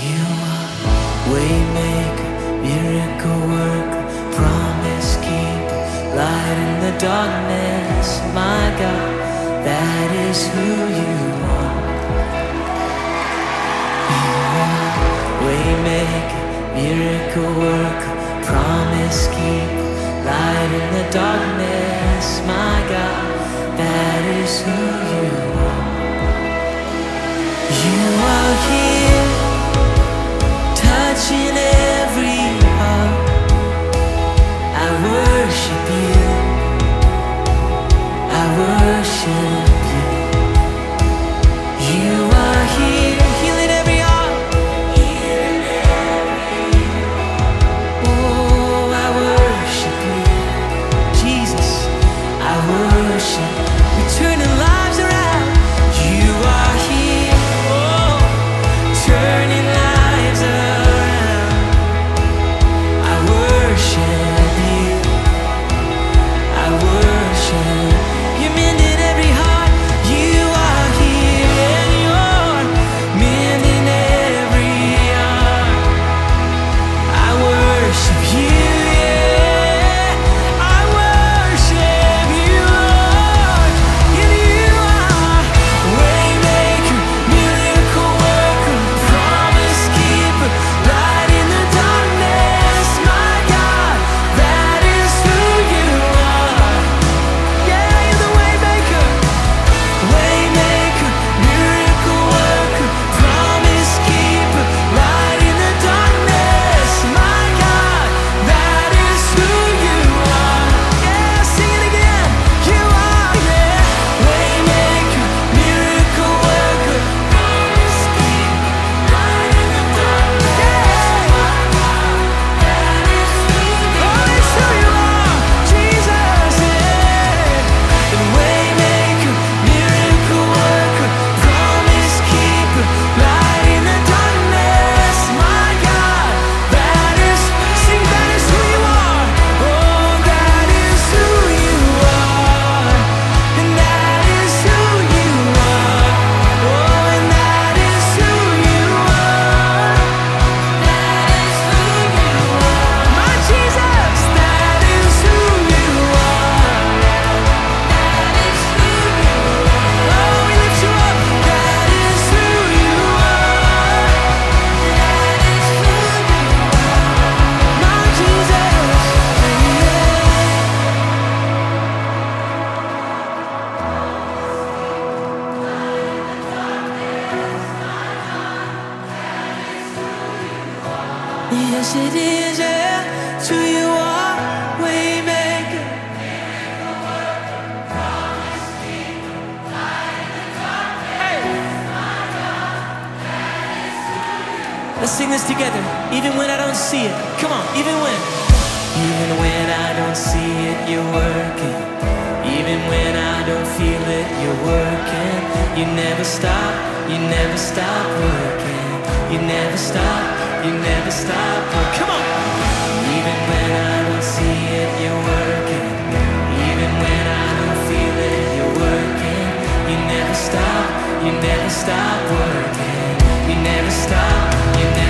You are miracle worker, promise light in the darkness, my God, that is who you are. You are miracle worker, promise light in the darkness, my God, that is who you are. You are here. te Let's sing this together, even when I don't see it. Come on, even when. Even when I don't see it, you're working. Even when I don't feel it, you're working. You never stop, you never stop working. You never stop, you never stop. Come on. Even when I don't see it, you're working. Even when I don't feel it, you're working. You never stop, you never stop working. You never stop, you never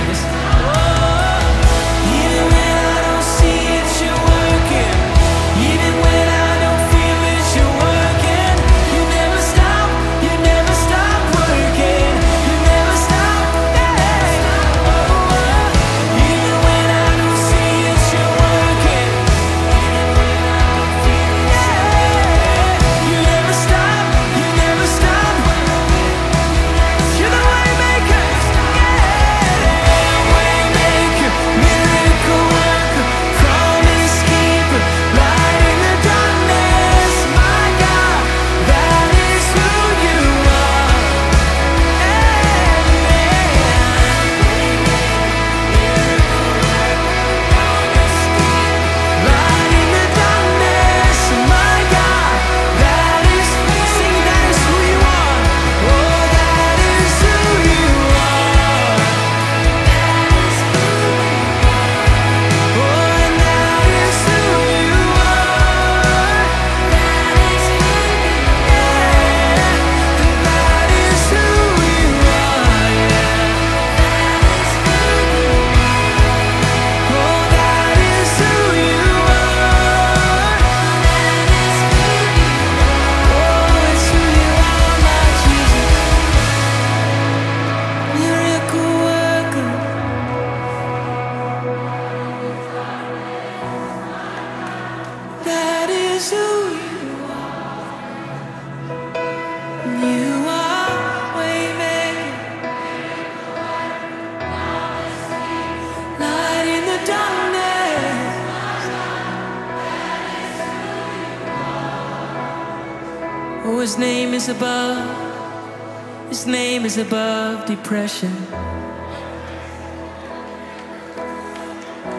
His name is above. His name is above depression.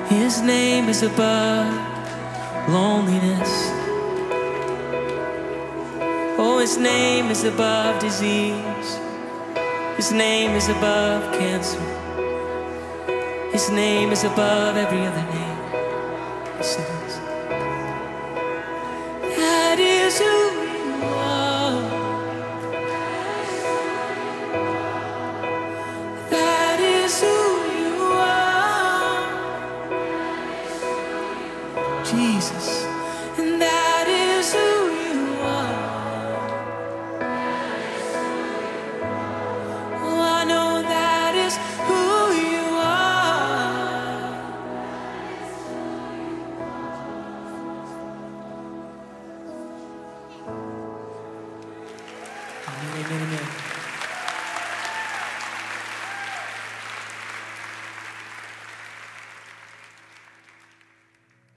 His name is above loneliness. Oh, his name is above disease. His name is above cancer. His name is above every other name. It is. That is who Jesus.